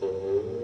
oh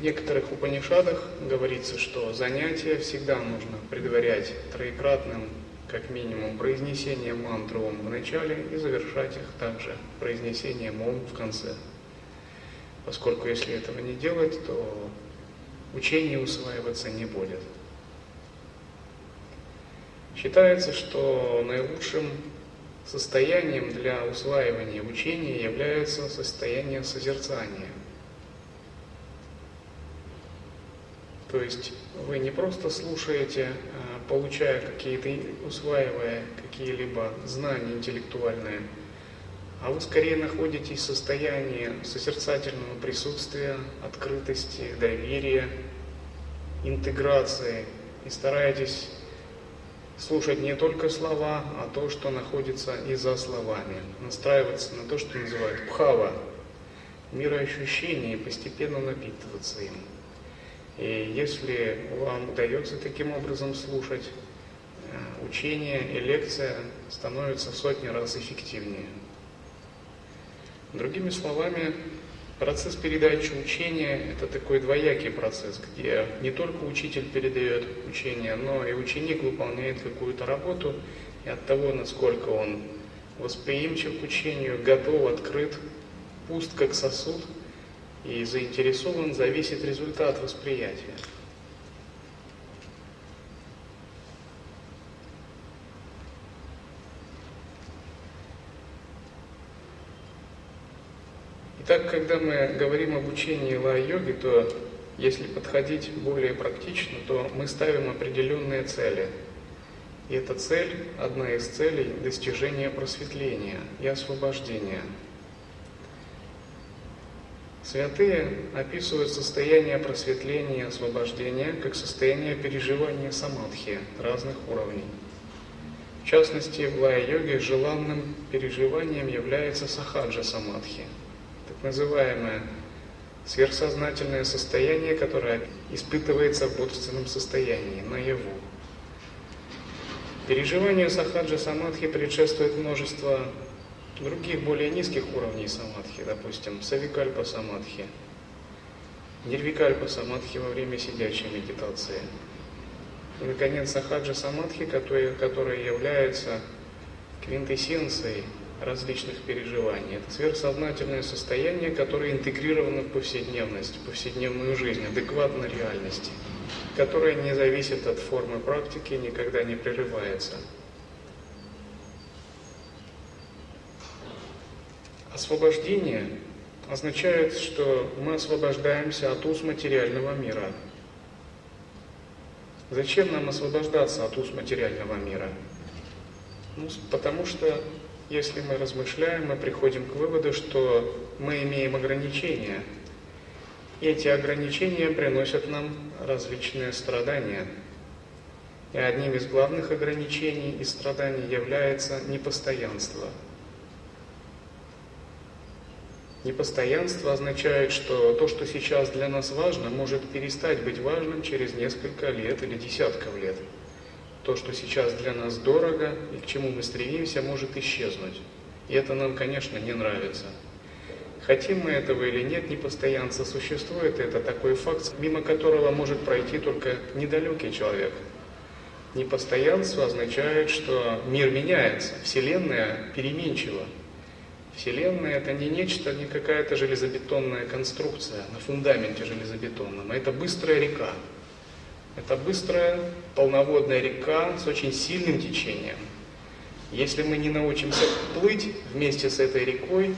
В некоторых Упанишадах говорится, что занятия всегда нужно предварять троекратным, как минимум, произнесением мантры Ом в начале и завершать их также произнесением Ом в конце. Поскольку если этого не делать, то учение усваиваться не будет. Считается, что наилучшим состоянием для усваивания учения является состояние созерцания – То есть вы не просто слушаете, а, получая какие-то, усваивая какие-либо знания интеллектуальные, а вы скорее находитесь в состоянии созерцательного присутствия, открытости, доверия, интеграции и стараетесь слушать не только слова, а то, что находится и за словами, настраиваться на то, что называют пхава, мироощущение и постепенно напитываться им. И если вам удается таким образом слушать, э, учение и лекция становятся в сотни раз эффективнее. Другими словами, процесс передачи учения – это такой двоякий процесс, где не только учитель передает учение, но и ученик выполняет какую-то работу, и от того, насколько он восприимчив к учению, готов, открыт, пуст как сосуд – и заинтересован, зависит результат восприятия. Итак, когда мы говорим об учении лай-йоги, то если подходить более практично, то мы ставим определенные цели. И эта цель, одна из целей – достижение просветления и освобождения – Святые описывают состояние просветления и освобождения как состояние переживания самадхи разных уровней. В частности, в лая-йоге желанным переживанием является сахаджа самадхи, так называемое сверхсознательное состояние, которое испытывается в бодственном состоянии, наяву. Переживанию сахаджа самадхи предшествует множество других более низких уровней самадхи, допустим, савикальпа самадхи, нирвикальпа самадхи во время сидячей медитации. И, наконец, сахаджа самадхи, которая, которая является квинтэссенцией различных переживаний. Это сверхсознательное состояние, которое интегрировано в повседневность, в повседневную жизнь, адекватно реальности, которое не зависит от формы практики, никогда не прерывается. Освобождение означает, что мы освобождаемся от уз материального мира. Зачем нам освобождаться от уз материального мира? Ну, потому что, если мы размышляем, мы приходим к выводу, что мы имеем ограничения. И эти ограничения приносят нам различные страдания. И одним из главных ограничений и страданий является непостоянство – Непостоянство означает, что то, что сейчас для нас важно, может перестать быть важным через несколько лет или десятков лет. То, что сейчас для нас дорого и к чему мы стремимся, может исчезнуть. И это нам, конечно, не нравится. Хотим мы этого или нет, непостоянство существует, это такой факт, мимо которого может пройти только недалекий человек. Непостоянство означает, что мир меняется, Вселенная переменчива. Вселенная это не нечто, не какая-то железобетонная конструкция на фундаменте железобетонном, а это быстрая река. Это быстрая полноводная река с очень сильным течением. Если мы не научимся плыть вместе с этой рекой,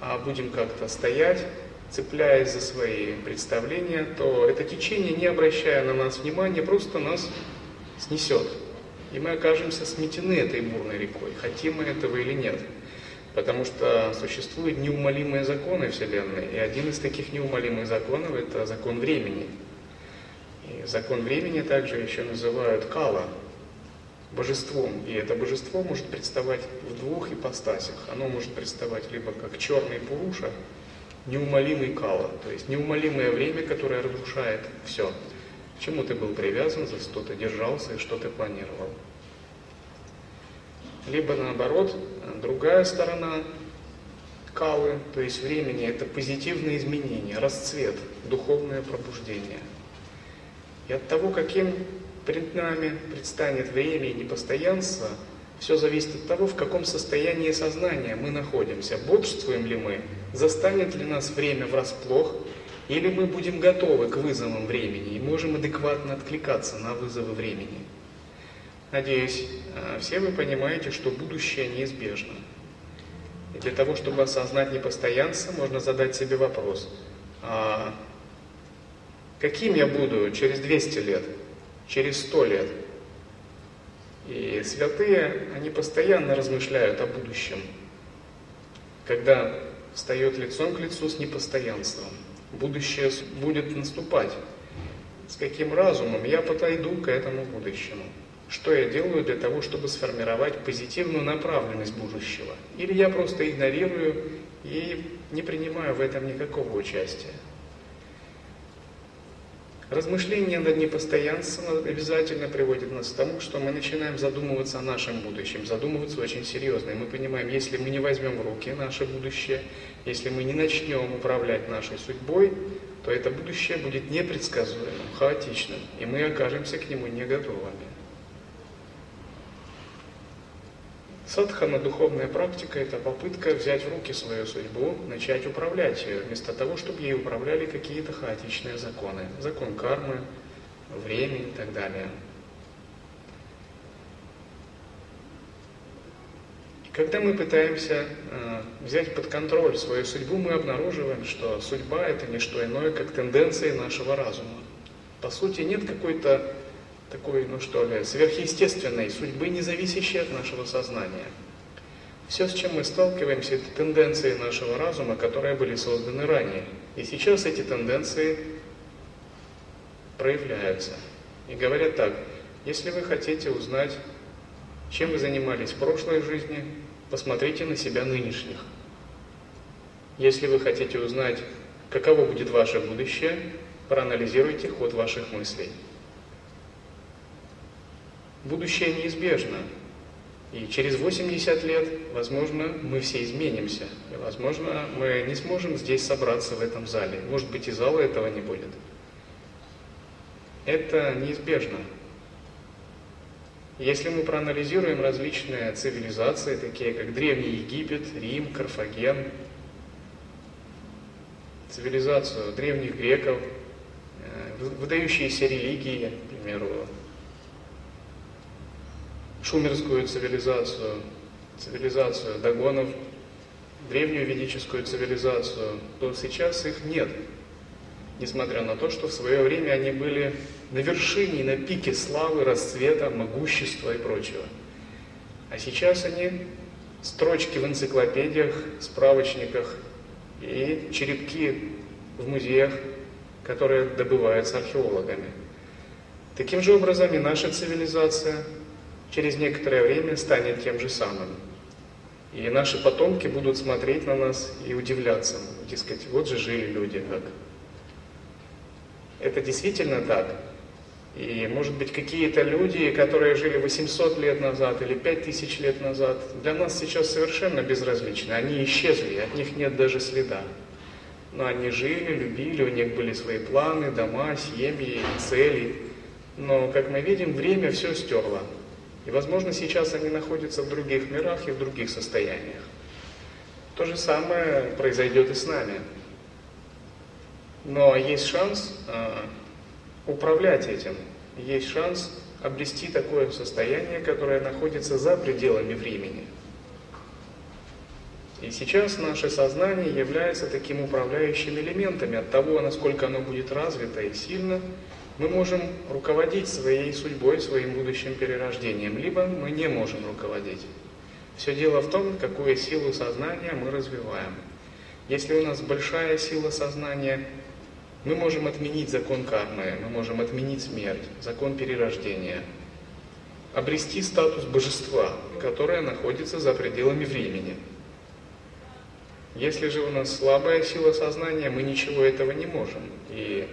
а будем как-то стоять, цепляясь за свои представления, то это течение, не обращая на нас внимания, просто нас снесет. И мы окажемся сметены этой бурной рекой, хотим мы этого или нет. Потому что существуют неумолимые законы Вселенной, и один из таких неумолимых законов – это закон времени. И закон времени также еще называют кала, божеством. И это божество может представать в двух ипостасях. Оно может представать либо как черный Пуруша, неумолимый кала, то есть неумолимое время, которое разрушает все. К чему ты был привязан, за что ты держался и что ты планировал. Либо наоборот, другая сторона калы, то есть времени, это позитивные изменения, расцвет, духовное пробуждение. И от того, каким перед нами предстанет время и непостоянство, все зависит от того, в каком состоянии сознания мы находимся. Бодрствуем ли мы, застанет ли нас время врасплох, или мы будем готовы к вызовам времени и можем адекватно откликаться на вызовы времени. Надеюсь, э, все вы понимаете, что будущее неизбежно. И для того, чтобы осознать непостоянство, можно задать себе вопрос, а каким я буду через 200 лет? через сто лет. И святые, они постоянно размышляют о будущем, когда встает лицом к лицу с непостоянством. Будущее будет наступать. С каким разумом я подойду к этому будущему? Что я делаю для того, чтобы сформировать позитивную направленность будущего? Или я просто игнорирую и не принимаю в этом никакого участия? Размышление над непостоянством обязательно приводит нас к тому, что мы начинаем задумываться о нашем будущем, задумываться очень серьезно. И мы понимаем, если мы не возьмем в руки наше будущее, если мы не начнем управлять нашей судьбой, то это будущее будет непредсказуемым, хаотичным, и мы окажемся к нему не готовыми. Садхана, духовная практика, это попытка взять в руки свою судьбу, начать управлять ее, вместо того, чтобы ей управляли какие-то хаотичные законы. Закон кармы, время и так далее. Когда мы пытаемся э, взять под контроль свою судьбу, мы обнаруживаем, что судьба это не что иное, как тенденции нашего разума. По сути, нет какой-то такой, ну что ли, сверхъестественной судьбы, не зависящей от нашего сознания. Все, с чем мы сталкиваемся, это тенденции нашего разума, которые были созданы ранее. И сейчас эти тенденции проявляются. И говорят так, если вы хотите узнать, чем вы занимались в прошлой жизни, посмотрите на себя нынешних. Если вы хотите узнать, каково будет ваше будущее, проанализируйте ход ваших мыслей. Будущее неизбежно. И через 80 лет, возможно, мы все изменимся. И, возможно, мы не сможем здесь собраться в этом зале. Может быть, и зала этого не будет. Это неизбежно. Если мы проанализируем различные цивилизации, такие как Древний Египет, Рим, Карфаген, цивилизацию древних греков, э, выдающиеся религии, к примеру, шумерскую цивилизацию, цивилизацию догонов, древнюю ведическую цивилизацию, то сейчас их нет. Несмотря на то, что в свое время они были на вершине, на пике славы, расцвета, могущества и прочего. А сейчас они строчки в энциклопедиях, справочниках и черепки в музеях, которые добываются археологами. Таким же образом и наша цивилизация через некоторое время станет тем же самым. И наши потомки будут смотреть на нас и удивляться. Дескать, вот же жили люди как. Это действительно так. И, может быть, какие-то люди, которые жили 800 лет назад или 5000 лет назад, для нас сейчас совершенно безразличны. Они исчезли, от них нет даже следа. Но они жили, любили, у них были свои планы, дома, семьи, цели. Но, как мы видим, время все стерло. И, возможно, сейчас они находятся в других мирах и в других состояниях. То же самое произойдет и с нами. Но есть шанс э, управлять этим. Есть шанс обрести такое состояние, которое находится за пределами времени. И сейчас наше сознание является таким управляющим элементом. От того, насколько оно будет развито и сильно, мы можем руководить своей судьбой, своим будущим перерождением, либо мы не можем руководить. Все дело в том, какую силу сознания мы развиваем. Если у нас большая сила сознания, мы можем отменить закон кармы, мы можем отменить смерть, закон перерождения, обрести статус божества, которое находится за пределами времени. Если же у нас слабая сила сознания, мы ничего этого не можем. И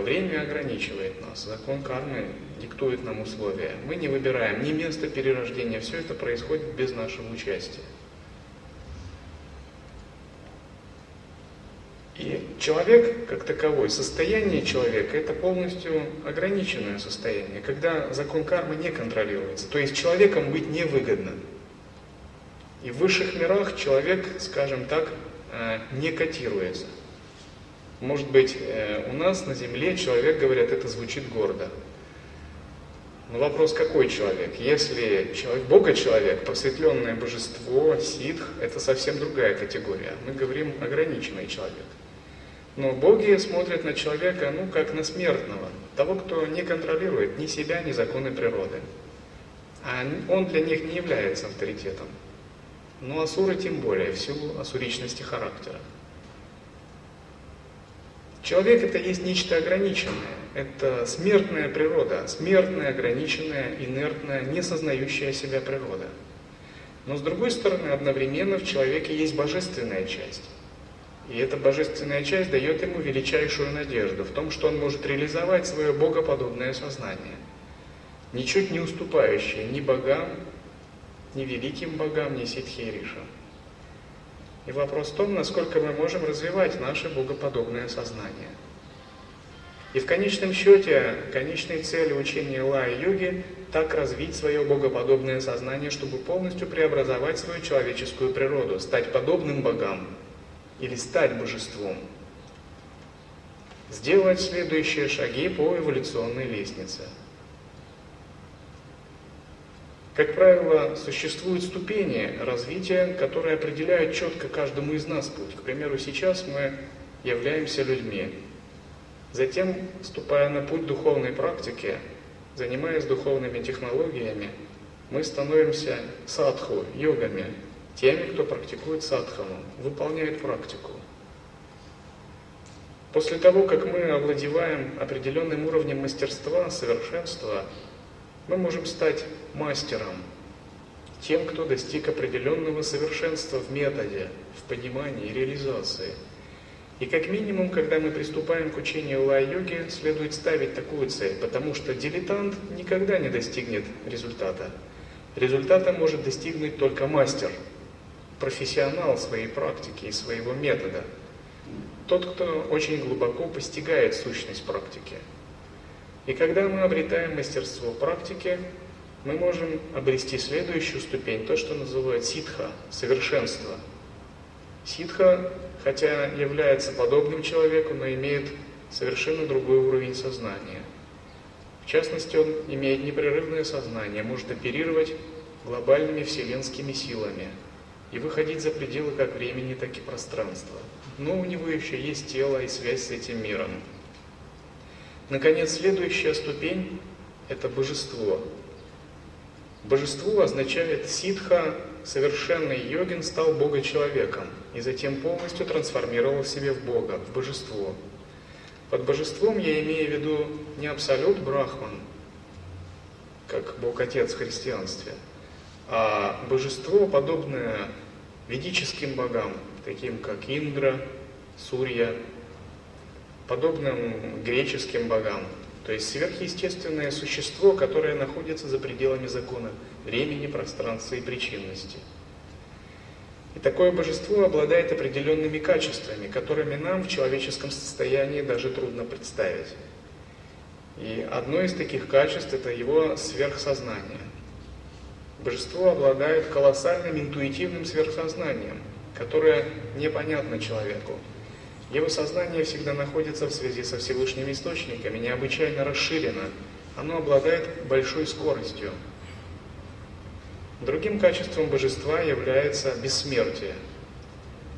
время ограничивает нас. Закон кармы диктует нам условия. Мы не выбираем ни место перерождения. Все это происходит без нашего участия. И человек, как таковой, состояние человека – это полностью ограниченное состояние, когда закон кармы не контролируется. То есть человеком быть невыгодно. И в высших мирах человек, скажем так, э, не котируется. Может быть, э, у нас на Земле человек, говорят, это звучит гордо. Но вопрос, какой человек? Если человек, Бога человек, просветленное божество, ситх, это совсем другая категория. Мы говорим ограниченный человек. Но боги смотрят на человека, ну, как на смертного, того, кто не контролирует ни себя, ни законы природы. А он для них не является авторитетом. Но асуры тем более, в силу асуричности характера. Человек это есть нечто ограниченное. Это смертная природа, смертная, ограниченная, инертная, не сознающая себя природа. Но с другой стороны, одновременно в человеке есть божественная часть. И эта божественная часть дает ему величайшую надежду в том, что он может реализовать свое богоподобное сознание, ничуть не уступающее ни богам, ни великим богам, ни Ситхиришам. И вопрос в том, насколько мы можем развивать наше богоподобное сознание. И в конечном счете, конечной целью учения Лая-йоги так развить свое богоподобное сознание, чтобы полностью преобразовать свою человеческую природу, стать подобным богам, или стать божеством, сделать следующие шаги по эволюционной лестнице. Как правило, существуют ступени развития, которые определяют четко каждому из нас путь. К примеру, сейчас мы являемся людьми. Затем, вступая на путь духовной практики, занимаясь духовными технологиями, мы становимся садху, йогами, теми, кто практикует садхану, выполняет практику. После того, как мы овладеваем определенным уровнем мастерства, совершенства, мы можем стать мастером, тем, кто достиг определенного совершенства в методе, в понимании и реализации. И как минимум, когда мы приступаем к учению лай-йоги, следует ставить такую цель, потому что дилетант никогда не достигнет результата. Результата может достигнуть только мастер – профессионал своей практики и своего метода. Тот, кто очень глубоко постигает сущность практики. И когда мы обретаем мастерство практики, мы можем обрести следующую ступень, то, что называют ситха, совершенство. Ситха, хотя является подобным человеку, но имеет совершенно другой уровень сознания. В частности, он имеет непрерывное сознание, может оперировать глобальными вселенскими силами – и выходить за пределы как времени, так и пространства. Но у него еще есть тело и связь с этим миром. Наконец, следующая ступень – это божество. Божество означает ситха, совершенный йогин стал Бога-человеком и затем полностью трансформировал себя в Бога, в божество. Под божеством я имею в виду не абсолют Брахман, как Бог-Отец в христианстве – а божество, подобное ведическим богам, таким как Индра, Сурья, подобным греческим богам, То есть сверхъестественное существо, которое находится за пределами закона времени, пространства и причинности. И такое божество обладает определенными качествами, которыми нам в человеческом состоянии даже трудно представить. И одно из таких качеств – это его сверхсознание. Божество обладает колоссальным интуитивным сверхсознанием, которое непонятно человеку. Его сознание всегда находится в связи со Всевышними источниками, необычайно расширено. Оно обладает большой скоростью. Другим качеством божества является бессмертие.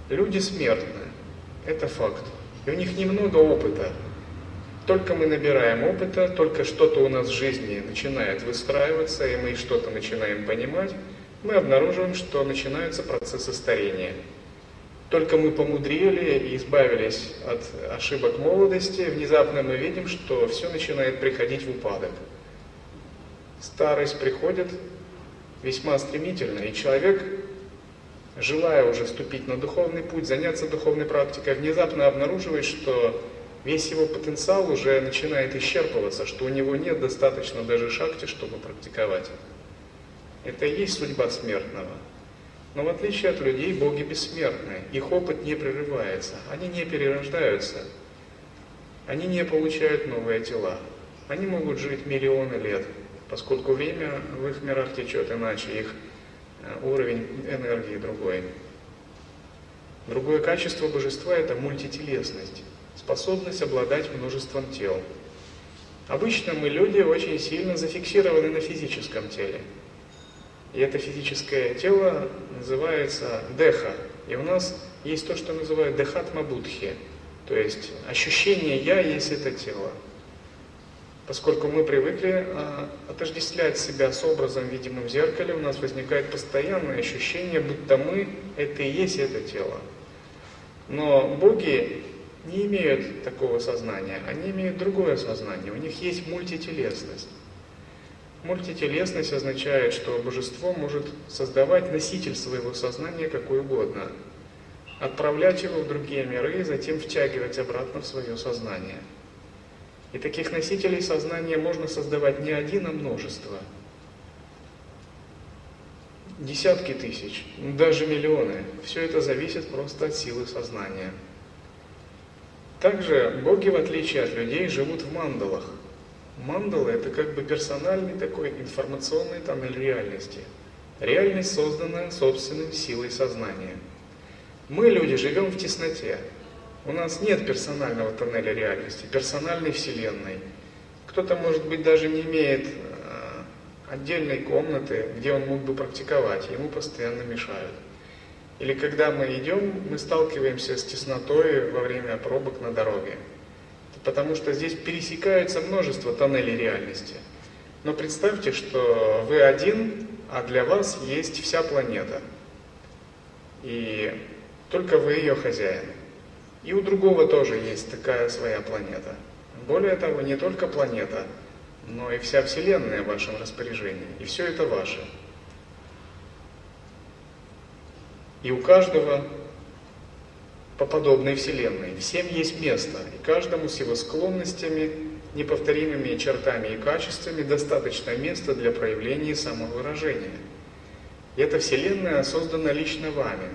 Люди смертны, это факт. И у них немного опыта. Только мы набираем опыта, только что-то у нас в жизни начинает выстраиваться, и мы что-то начинаем понимать, мы обнаруживаем, что начинаются процессы старения. Только мы помудрили и избавились от ошибок молодости, внезапно мы видим, что все начинает приходить в упадок. Старость приходит, весьма стремительно, и человек, желая уже вступить на духовный путь, заняться духовной практикой, внезапно обнаруживает, что весь его потенциал уже начинает исчерпываться, что у него нет достаточно даже шахти, чтобы практиковать. Это и есть судьба смертного. Но в отличие от людей, боги бессмертны, их опыт не прерывается, они не перерождаются, они не получают новые тела, они могут жить миллионы лет, поскольку время в их мирах течет иначе, их э, уровень энергии другой. Другое качество божества – это мультителесность, способность обладать множеством тел. Обычно мы, люди, очень сильно зафиксированы на физическом теле. И это физическое тело называется деха. И у нас есть то, что называют дехатма будхи. То есть ощущение «я» есть это тело поскольку мы привыкли а, отождествлять себя с образом, видимым в зеркале, у нас возникает постоянное ощущение, будто мы – это и есть это тело. Но боги не имеют такого сознания, они имеют другое сознание, у них есть мультителесность. Мультителесность означает, что божество может создавать носитель своего сознания какой угодно, отправлять его в другие миры и затем втягивать обратно в свое сознание – и таких носителей сознания можно создавать не один, а множество. Десятки тысяч, даже миллионы. Все это зависит просто от силы сознания. Также боги, в отличие от людей, живут в мандалах. Мандалы – это как бы персональный такой информационный тоннель реальности. Реальность создана собственной силой сознания. Мы, люди, живем в тесноте. У нас нет персонального тоннеля реальности, персональной вселенной. Кто-то, может быть, даже не имеет э, отдельной комнаты, где он мог бы практиковать, ему постоянно мешают. Или когда мы идем, мы сталкиваемся с теснотой во время пробок на дороге. Потому что здесь пересекаются множество тоннелей реальности. Но представьте, что вы один, а для вас есть вся планета. И только вы ее хозяин. И у другого тоже есть такая своя планета. Более того, не только планета, но и вся Вселенная в вашем распоряжении. И все это ваше. И у каждого по подобной Вселенной. Всем есть место, и каждому с его склонностями, неповторимыми чертами и качествами достаточно места для проявления самовыражения. И эта Вселенная создана лично вами,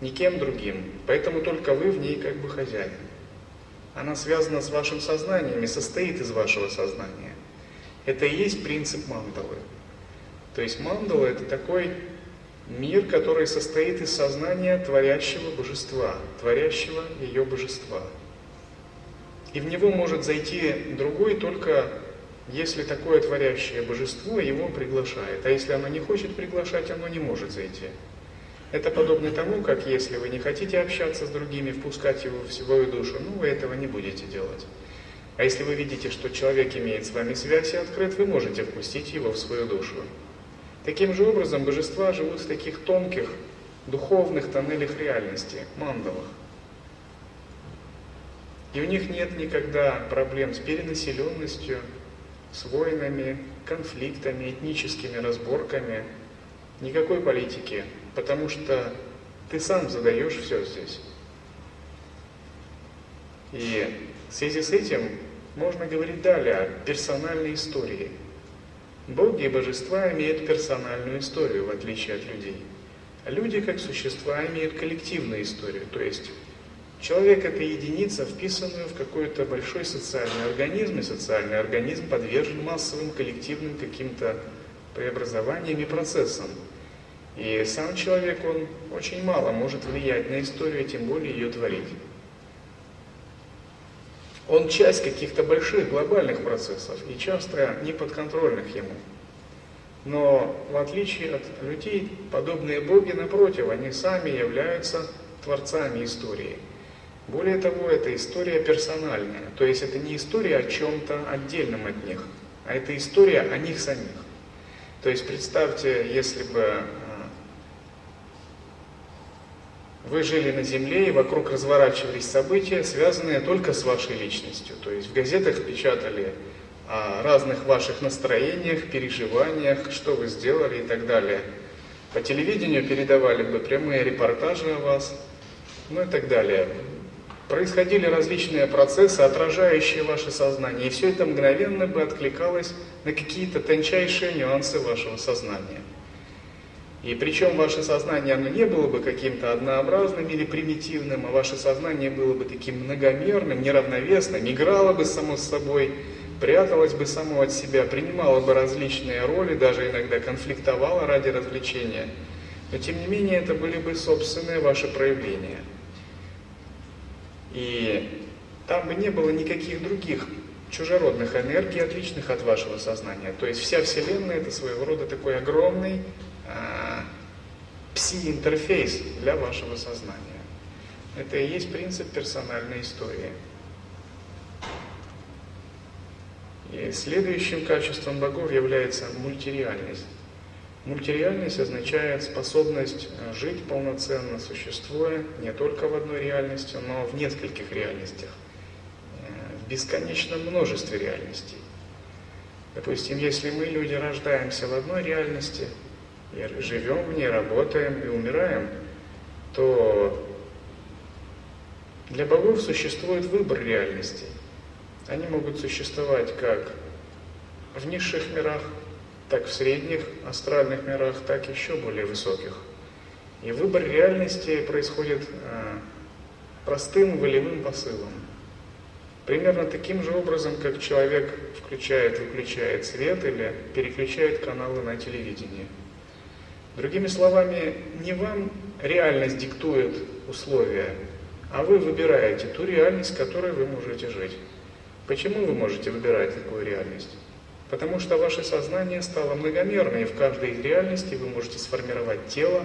никем другим, поэтому только вы в ней как бы хозяин. Она связана с вашим сознанием и состоит из вашего сознания. Это и есть принцип мандалы. То есть мандала это такой мир, который состоит из сознания творящего божества, творящего ее божества. И в него может зайти другой только если такое творящее божество его приглашает. А если оно не хочет приглашать, оно не может зайти. Это подобно тому, как если вы не хотите общаться с другими, впускать его в свою душу, ну вы этого не будете делать. А если вы видите, что человек имеет с вами связь и открыт, вы можете впустить его в свою душу. Таким же образом, божества живут в таких тонких, духовных тоннелях реальности, мандалах. И у них нет никогда проблем с перенаселенностью, с войнами, конфликтами, этническими разборками, никакой политики, потому что ты сам задаешь все здесь. И в связи с этим можно говорить далее о персональной истории. Боги и божества имеют персональную историю, в отличие от людей. А люди, как существа, имеют коллективную историю, то есть человек – это единица, вписанная в какой-то большой социальный организм, и социальный организм подвержен массовым коллективным каким-то преобразованиям и процессам. И сам человек, он очень мало может влиять на историю, тем более ее творить. Он часть каких-то больших глобальных процессов и часто не подконтрольных ему. Но в отличие от людей, подобные боги, напротив, они сами являются творцами истории. Более того, это история персональная. То есть это не история о чем-то отдельном от них, а это история о них самих. То есть представьте, если бы э, вы жили на Земле, и вокруг разворачивались события, связанные только с вашей личностью. То есть в газетах печатали о разных ваших настроениях, переживаниях, что вы сделали и так далее. По телевидению передавали бы прямые репортажи о вас, ну и так далее. Происходили различные процессы, отражающие ваше сознание, и все это мгновенно бы откликалось на какие-то тончайшие нюансы вашего сознания. И причем ваше сознание, оно не было бы каким-то однообразным или примитивным, а ваше сознание было бы таким многомерным, неравновесным, играло бы само с собой, пряталось бы само от себя, принимало бы различные роли, даже иногда конфликтовало ради развлечения. Но тем не менее это были бы собственные ваши проявления. И там бы не было никаких других чужеродных энергий, отличных от вашего сознания. То есть вся Вселенная это своего рода такой огромный а, пси-интерфейс для вашего сознания. Это и есть принцип персональной истории. И следующим качеством богов является мультиреальность. Мультиреальность означает способность э, жить полноценно, существуя не только в одной реальности, но в нескольких реальностях, э, в бесконечном множестве реальностей. Допустим, если мы, люди, рождаемся в одной реальности, живем в ней, работаем и умираем, то для богов существует выбор реальностей. Они могут существовать как в низших мирах, так в средних астральных мирах, так еще более высоких. И выбор реальности происходит э, простым волевым посылом. Примерно таким же образом, как человек включает, выключает свет или переключает каналы на телевидении. Другими словами, не вам реальность диктует условия, а вы выбираете ту реальность, в которой вы можете жить. Почему вы можете выбирать такую реальность? Потому что ваше сознание стало многомерным, и в каждой из реальностей вы можете сформировать тело,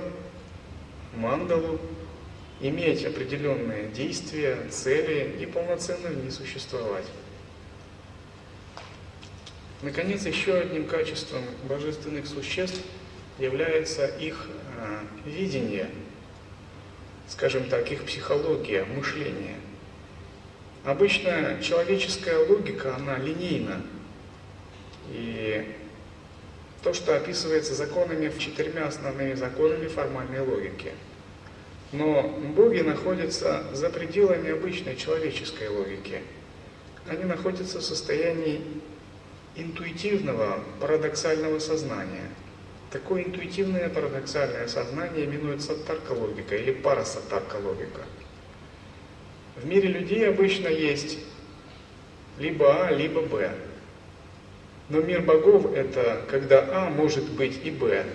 мандалу, иметь определенные действия, цели и полноценно в ней существовать. Наконец, еще одним качеством божественных существ – является их э, видение, скажем так, их психология, мышление. Обычно человеческая логика, она линейна. И то, что описывается законами, четырьмя основными законами формальной логики. Но боги находятся за пределами обычной человеческой логики. Они находятся в состоянии интуитивного, парадоксального сознания – Такое интуитивное парадоксальное сознание именуется таркологика или парасатаркологика. В мире людей обычно есть либо А, либо Б. Но мир богов это когда А может быть и Б,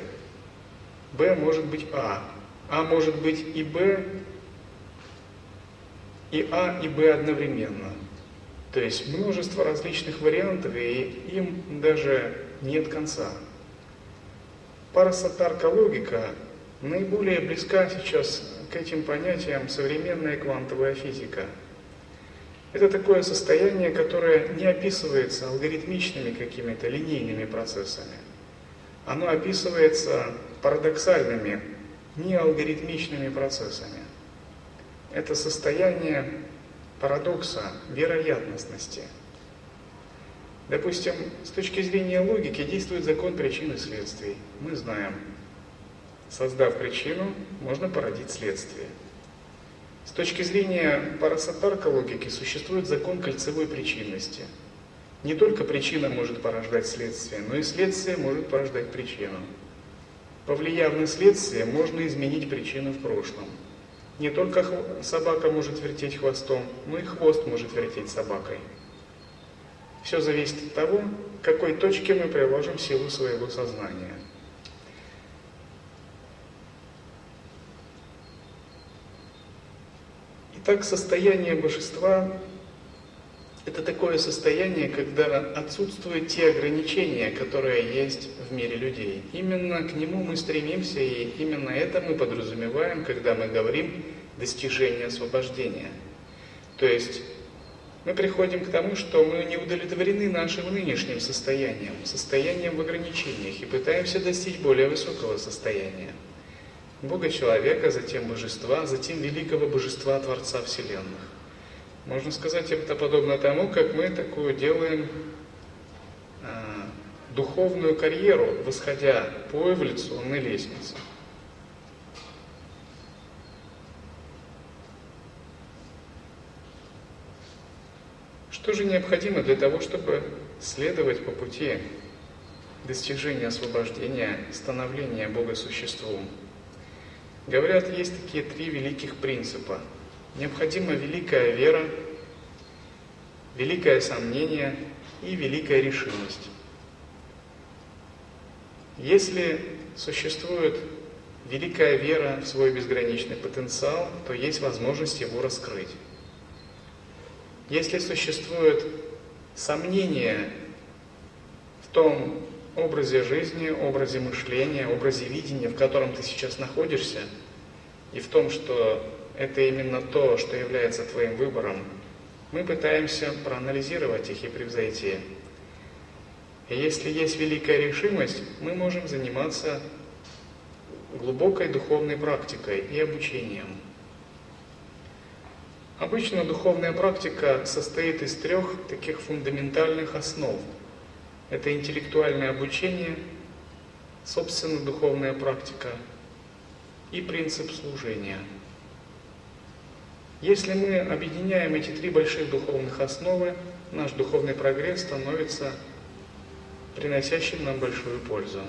Б может быть А, А может быть и Б, и А, и Б одновременно. То есть множество различных вариантов, и им даже нет конца. Парасатарка логика наиболее близка сейчас к этим понятиям современная квантовая физика. Это такое состояние, которое не описывается алгоритмичными какими-то линейными процессами. Оно описывается парадоксальными, неалгоритмичными процессами. Это состояние парадокса, вероятностности – Допустим, с точки зрения логики действует закон причин и следствий. Мы знаем, создав причину, можно породить следствие. С точки зрения парасатарка логики существует закон кольцевой причинности. Не только причина может порождать следствие, но и следствие может порождать причину. Повлияв на следствие, можно изменить причину в прошлом. Не только собака может вертеть хвостом, но и хвост может вертеть собакой. Все зависит от того, к какой точке мы приложим силу своего сознания. Итак, состояние божества – это такое состояние, когда отсутствуют те ограничения, которые есть в мире людей. Именно к нему мы стремимся, и именно это мы подразумеваем, когда мы говорим «достижение освобождения». То есть мы приходим к тому, что мы не удовлетворены нашим нынешним состоянием, состоянием в ограничениях, и пытаемся достичь более высокого состояния. Бога человека, затем божества, затем великого божества Творца Вселенных. Можно сказать, это подобно тому, как мы такую делаем э, духовную карьеру, восходя по эволюционной лестнице. Что же необходимо для того, чтобы следовать по пути достижения освобождения, становления Бога существом? Говорят, есть такие три великих принципа. Необходима великая вера, великое сомнение и великая решимость. Если существует великая вера в свой безграничный потенциал, то есть возможность его раскрыть. Если существует сомнение в том образе жизни, образе мышления, образе видения, в котором ты сейчас находишься, и в том, что это именно то, что является твоим выбором, мы пытаемся проанализировать их и превзойти. И если есть великая решимость, мы можем заниматься глубокой духовной практикой и обучением – Обычно духовная практика состоит из трех таких фундаментальных основ. Это интеллектуальное обучение, собственно духовная практика и принцип служения. Если мы объединяем эти три больших духовных основы, наш духовный прогресс становится приносящим нам большую пользу.